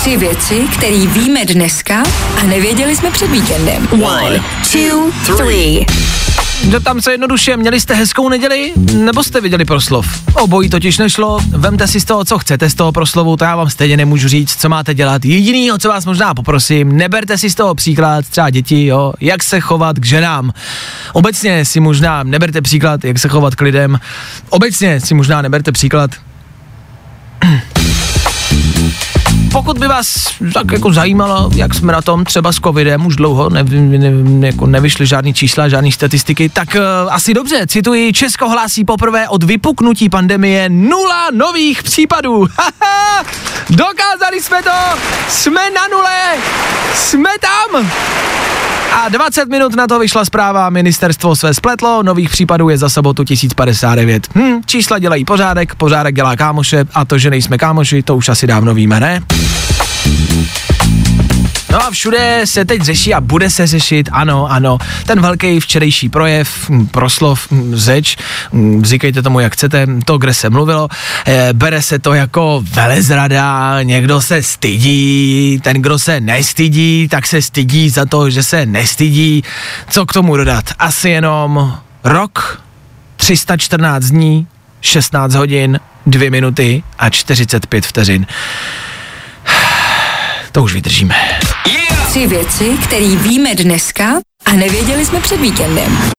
Tři věci, které víme dneska a nevěděli jsme před víkendem. One, two, three. Že tam se jednoduše, měli jste hezkou neděli, nebo jste viděli proslov? Obojí totiž nešlo, vemte si z toho, co chcete z toho proslovu, to já vám stejně nemůžu říct, co máte dělat. Jediný, o co vás možná poprosím, neberte si z toho příklad, třeba děti, jo, jak se chovat k ženám. Obecně si možná neberte příklad, jak se chovat k lidem. Obecně si možná neberte příklad, pokud by vás tak jako zajímalo, jak jsme na tom třeba s covidem, už dlouho ne, ne, jako nevyšly žádný čísla, žádné statistiky, tak uh, asi dobře, cituji, Česko hlásí poprvé od vypuknutí pandemie nula nových případů. Dokázali jsme to, jsme na nule, jsme tam. A 20 minut na to vyšla zpráva, ministerstvo své spletlo, nových případů je za sobotu 1059. Hm, čísla dělají pořádek, pořádek dělá kámoše a to, že nejsme kámoši, to už asi dávno víme, ne? No a všude se teď řeší a bude se řešit, ano, ano, ten velký včerejší projev, hm, proslov, hm, zeč, hm, říkejte tomu, jak chcete, to, kde se mluvilo, e, bere se to jako velezrada, někdo se stydí, ten, kdo se nestydí, tak se stydí za to, že se nestydí. Co k tomu dodat? Asi jenom rok, 314 dní, 16 hodin, 2 minuty a 45 vteřin. To už vydržíme. Tři věci, které víme dneska a nevěděli jsme před víkendem.